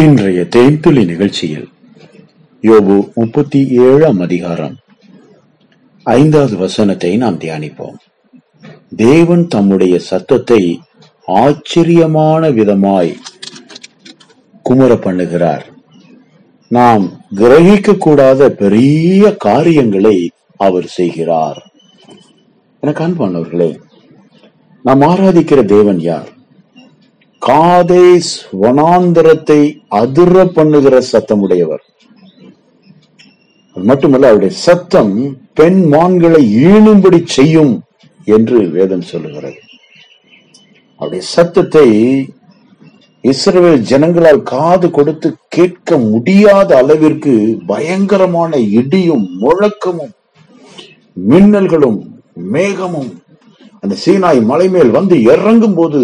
இன்றைய தேய்துளி நிகழ்ச்சியில் யோபு முப்பத்தி ஏழாம் அதிகாரம் ஐந்தாவது வசனத்தை நாம் தியானிப்போம். தேவன் தம்முடைய சத்தத்தை ஆச்சரியமான விதமாய் குமர பண்ணுகிறார். நாம் கிரகிக்க கூடாத பெரிய காரியங்களை அவர் செய்கிறார். எனக்கு அன்பானவர்களே நாம் ஆராதிக்கிற தேவன் யார்? காதை வனாந்தரத்தை அதிர பண்ணுகிற சத்தமுடையவர். அது மட்டுமல்ல அவருடைய சத்தம் பெண் மான்களை ஈணும்படி செய்யும் என்று வேதம் சொல்லுகிறது. அவருடைய சத்தத்தை இஸ்ரேல் ஜனங்களால் காது கொடுத்து கேட்க முடியாத அளவிற்கு பயங்கரமான இடியும் முழக்கமும் மின்னல்களும் மேகமும் அந்த சீனாய் மலை மேல் வந்து இறங்கும் போது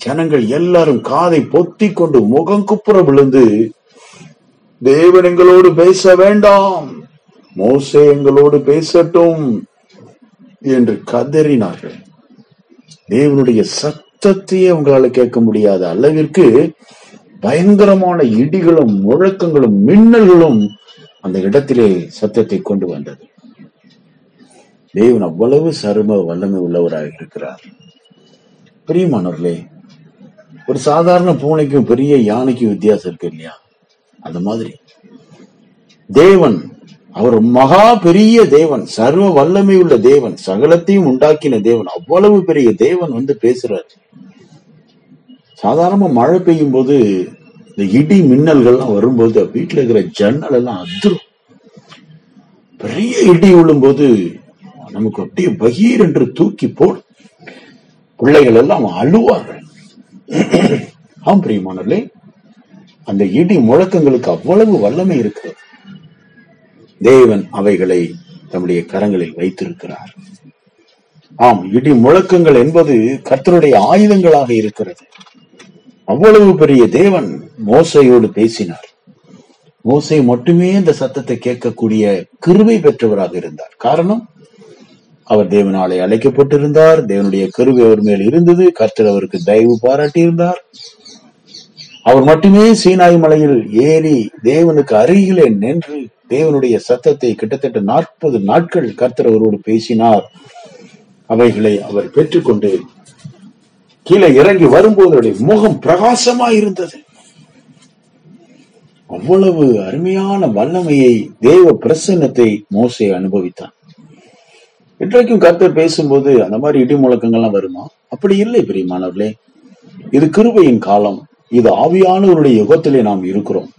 ஜனங்கள் எல்லாரும் காதை பொத்தி கொண்டு முகம் குப்புற விழுந்து தேவன் எங்களோடு பேச வேண்டாம் மோசே எங்களோடு பேசட்டும் என்று கதறினார்கள். தேவனுடைய சத்தத்தையே அவங்களால கேட்க முடியாத அளவிற்கு பயங்கரமான இடிகளும் முழக்கங்களும் மின்னல்களும் அந்த இடத்திலே சத்தத்தை கொண்டு வந்தது. தேவன் அவ்வளவு சரும வல்லமை உள்ளவராக இருக்கிறார். பிரியமானவர்களே ஒரு சாதாரண பூனைக்கும் பெரிய யானைக்கும் வித்தியாசம் இருக்கு இல்லையா? அந்த மாதிரி. தேவன் அவர் மகா பெரிய தேவன் சர்வ வல்லமை உள்ள தேவன் சகலத்தையும் உண்டாக்கின தேவன் அவ்வளவு பெரிய தேவன் வந்து பேசுறாரு. சாதாரணமா மழை பெய்யும் போது இந்த இடி மின்னல்கள்லாம் வரும்போது வீட்டுல இருக்கிற ஜன்னல் எல்லாம் அதிரும். பெரிய இடி விழும்போது நமக்கு அப்படியே பகீர் என்று தூக்கி போடும். பிள்ளைகள் எல்லாம் அழுவார்கள். ஆம் பிரியமானவர்களே அந்த இடி முழக்கங்களுக்கு அவ்வளவு வல்லமை இருக்கிறது. தேவன் அவைகளை தம்முடைய கரங்களில் வைத்திருக்கிறார். ஆம் இடி முழக்கங்கள் என்பது கர்த்தருடைய ஆயுதங்களாக இருக்கிறது. அவ்வளவு பெரிய தேவன் மோசையோடு பேசினார். மோசை மட்டுமே இந்த சத்தத்தை கேட்கக்கூடிய கிருவை பெற்றவராக இருந்தார். காரணம் அவர் தேவனாலே அழைக்கப்பட்டிருந்தார். தேவனுடைய கருவி அவர் மேல் இருந்தது. கர்த்தர் அவருக்கு தயவு பாராட்டியிருந்தார். அவர் மட்டுமே சீனாய் மலையில் ஏறி தேவனுக்கு அருகிலே நின்று தேவனுடைய சத்தத்தை கிட்டத்தட்ட நாற்பது நாட்கள் கர்த்தர் அவரோடு பேசினார். அவைகளை அவர் பெற்றுக்கொண்டு கீழே இறங்கி வரும்போது அவருடைய முகம் பிரகாசமா இருந்தது. அவ்வளவு அருமையான வல்லமையை தேவ பிரசன்னத்தை மோசை அனுபவித்தான். இன்றைக்கும் கர்த்தர் பேசும்போது அந்த மாதிரி இடி முழக்கங்கள்லாம் வருமா? அப்படி இல்லை பிரியமானவர்களே இது கிருபையின் காலம். இது ஆவியானவருடைய யுகத்திலே நாம் இருக்கிறோம்.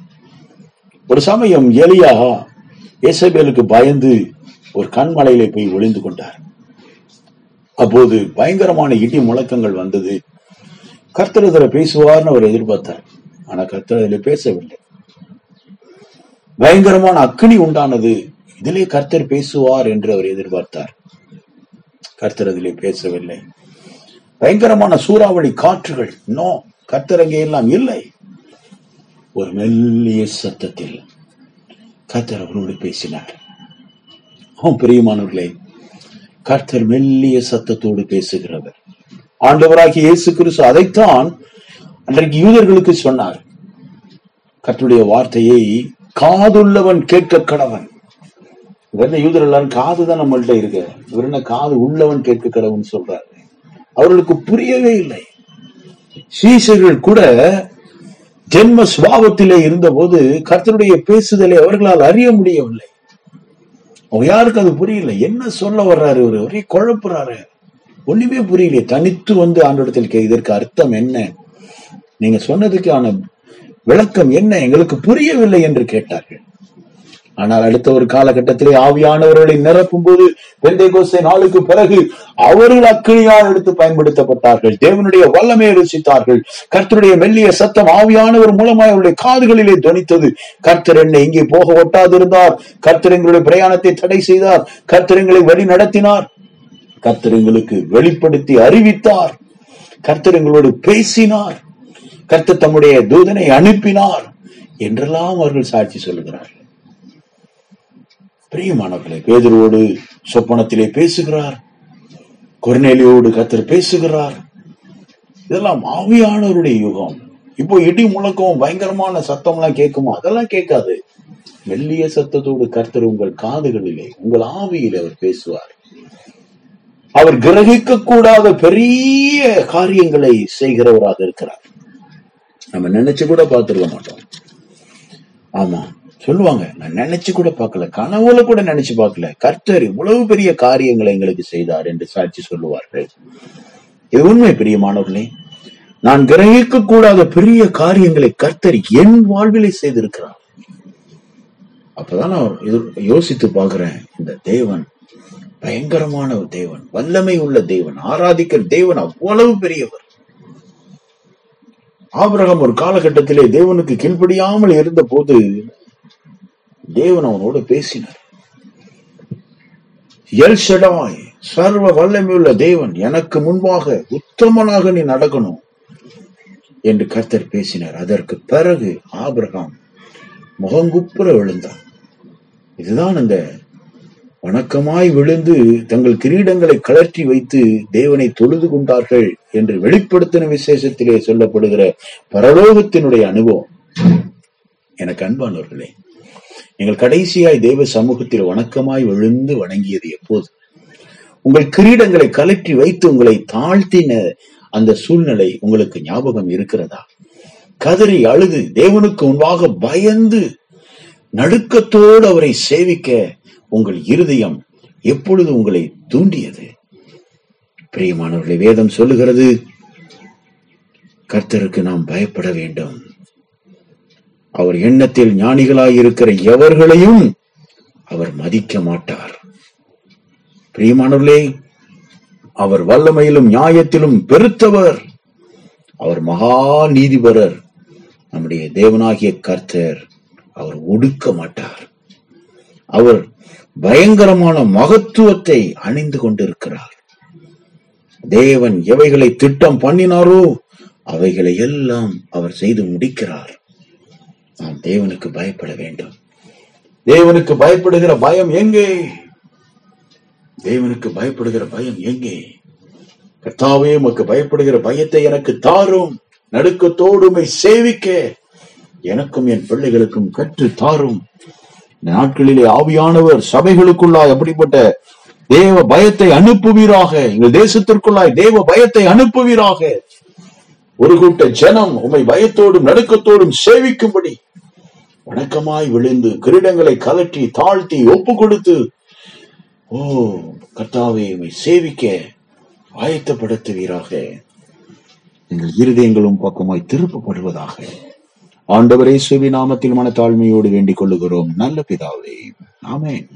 ஒரு சமயம் எலியா ஏசபேலுக்கு பயந்து ஒரு கண்மலையிலே போய் ஒளிந்து கொண்டார். அப்போது பயங்கரமான இடி முழக்கங்கள் வந்தது. கர்த்தர் இதில் பேசுவார்னு அவர் எதிர்பார்த்தார். ஆனா கர்த்தர் இதில் பேசவில்லை. பயங்கரமான அக்னி உண்டானது. இதிலே கர்த்தர் பேசுவார் என்று அவர் எதிர்பார்த்தார். கர்த்தரதிலே பேசவில்லை. பயங்கரமான சூறாவளி காற்றுகள். நோ கர்த்தர் அங்கே எல்லாம் இல்லை. ஒரு மெல்லிய சத்தத்தில் கர்த்தர் அவரோடு பேசினார். ஆம் பிரியமானவர்களே கர்த்தர் மெல்லிய சத்தத்தோடு பேசுகிறவர். ஆண்டவராகிய இயேசு கிறிஸ்து அதைத்தான் அன்றைக்கு யூதர்களுக்கு சொன்னார். கர்த்தருடைய வார்த்தையை காதுள்ளவன் கேட்க கடவன் இவர் யூதர் எல்லாரும் காது தான் நம்மள்ட்ட இருக்கு. இவர் என்ன காது உள்ளவன் கேட்க கடவுன்னு சொல்றாரு. அவர்களுக்கு புரியவே இல்லை. சீசர்கள் கூட ஜென்ம சுவாபத்திலே இருந்தபோது கர்த்தருடைய பேசுதலை அவர்களால் அறிய முடியவில்லை. அவங்க யாருக்கு அது புரியல? என்ன சொல்ல வர்றாரு இவர்? ஒரே குழப்புறாரு. ஒண்ணுமே புரியலையே. தனித்து வந்து ஆண்டோடத்தில் கே இதற்கு அர்த்தம் என்ன? நீங்க சொன்னதுக்கான விளக்கம் என்ன? எங்களுக்கு புரியவில்லை என்று கேட்டார்கள். ஆனால் அடுத்த ஒரு காலகட்டத்திலே ஆவியானவர்களை நிரப்பும் போது பெந்தைகோஸ்தே நாளுக்கு பிறகு அவர்கள் அக்கினியால் எடுத்து பயன்படுத்தப்பட்டார்கள். தேவனுடைய வல்லமையை ருசித்தார்கள். கர்த்தருடைய மெல்லிய சத்தம் ஆவியானவர் மூலமாய் அவருடைய காதுகளிலே துணித்தது கர்த்தர் என்னை இங்கே போக ஒட்டாதிருந்தார். கர்த்தர் எங்களுடைய பிரயாணத்தை தடை செய்தார். கர்த்தர் எங்களை வழி நடத்தினார். கர்த்தர் எங்களுக்கு வெளிப்படுத்தி அறிவித்தார். கர்த்தர் எங்களோடு பேசினார். கர்த்தர் தம்முடைய தூதனை அனுப்பினார். என்றெல்லாம் அவர்கள் சாட்சி சொல்லுகிறார்கள். பிரியமானவர்களே பேதரோடு சொப்பனத்திலே பேசுகிறார். கொர்நேலியோடு கத்தர் பேசுகிறார். இதெல்லாம் ஆவியானவருடைய யுகம். இப்போ இடி முழக்கம் பயங்கரமான சத்தம்லாம் கேட்குமா? அதெல்லாம் கேட்காது. மெல்லிய சத்தத்தோடு கர்த்தர் உங்கள் காதுகளிலே உங்கள் ஆவியில் அவர் பேசுவார். அவர் கிரகிக்க கூடாத பெரிய காரியங்களை செய்கிறவராக இருக்கிறார். நம்ம நினைச்சு கூட பார்த்துருக்க மாட்டோம். ஆமா. சொல்லுவாங்க நான் நினைச்சு கூட பார்க்கல கனவுல கூட நினைச்சு பார்க்கல. கர்த்தர் இவ்வளவு பெரிய காரியங்களை எங்களுக்கு செய்தார் என்று சாட்சி சொல்லுவார்கள். இது உண்மை பிரியமானவர்களே. நான் கிரகிக்க கூடாத பெரிய காரியங்களை கர்த்தர் என் வாழ்விலே செய்திருக்கிறார். அப்பதான் நான் இது- யோசித்து பாக்குறேன் இந்த தேவன் பயங்கரமான ஒரு தேவன் வல்லமை உள்ள தேவன் ஆராதிக்கிற தேவன் அவ்வளவு பெரியவர். ஆபரகம் ஒரு காலகட்டத்திலே தேவனுக்கு கீழ்ப்படியாமல் இருந்த போது தேவன் அவனோடு பேசினார். எல் ஷடாய் சர்வ வல்லமையுள்ள தேவன் எனக்கு முன்பாக உத்தமனாக நீ நடக்கணும் என்று கர்த்தர் பேசினார். அதற்கு பிறகு ஆபிரகாம் முகங்குப்புற விழுந்தான். இதுதான் அந்த வணக்கமாய் விழுந்து தங்கள் கிரீடங்களை கலற்றி வைத்து தேவனை தொழுது கொண்டார்கள் என்று வெளிப்படுத்தின விசேஷத்திலே சொல்லப்படுகிற பரலோகத்தினுடைய அனுபவம். எனக்கு அன்பானவர்களே நீங்கள் கடைசியாய் தெய்வ சமூகத்தில் வணக்கமாய் விழுந்து வணங்கியது எப்போது? உங்கள் கிரீடங்களை கலற்றி வைத்து உங்களை தாழ்த்தின அந்த சூழ்நிலை உங்களுக்கு ஞாபகம் இருக்கிறதா? கதறி அழுது தேவனுக்கு முன்பாக பயந்து நடுக்கத்தோடு அவரை சேவிக்க உங்கள் இருதயம் எப்பொழுது உங்களை தூண்டியது? பிரியமானவர்களை வேதம் சொல்லுகிறது கர்த்தருக்கு நாம் பயப்பட வேண்டும். அவர் எண்ணத்தில் ஞானிகளாயிருக்கிற எவர்களையும் அவர் மதிக்க மாட்டார். பிரியமானவர்களே அவர் வல்லமையிலும் நியாயத்திலும் பெருத்தவர். அவர் மகா நீதிபரர். நம்முடைய தேவனாகிய கர்த்தர் அவர் ஒடுக்க மாட்டார். அவர் பயங்கரமான மகத்துவத்தை அணிந்து கொண்டிருக்கிறார். தேவன் எவைகளை திட்டம் பண்ணினாரோ அவைகளை எல்லாம் அவர் செய்து முடிக்கிறார். நாம் தேவனுக்கு பயப்பட வேண்டும். தேவனுக்கு பயப்படுகிற பயம் எங்கே? தேவனுக்கு பயப்படுகிற பயம் எங்கே? கர்த்தாவே உமக்கு பயப்படுகிற பயத்தை எனக்கு தாரும். நடுக்கத்தோடுமை சேவிக்க எனக்கும் என் பிள்ளைகளுக்கும் கற்று தாரும். நாட்களிலே ஆவியானவர் சபைகளுக்குள்ளாய் அப்படிப்பட்ட தேவ பயத்தை அனுப்புவீராக. எங்கள் தேசத்திற்குள்ளாய் தேவ பயத்தை அனுப்புவீராக. ஒரு கூட்ட ஜனம் உம்மை பயத்தோடும் நடுக்கத்தோடும் சேவிக்கும்படி வணக்கமாய் விழுந்து கிரீடங்களை கலற்றி தாழ்த்தி ஒப்பு கொடுத்து ஓ கர்த்தாவே சேவிக்க ஆயத்தப்படுத்துவீராக. எங்கள் இருதயங்களும் பக்கமாய் திருப்பப்படுவதாக. ஆண்டவரே சுவி நாமத்தில் மனத்தாழ்மையோடு வேண்டிக் கொள்ளுகிறோம். நல்ல பிதாவே ஆமேன்.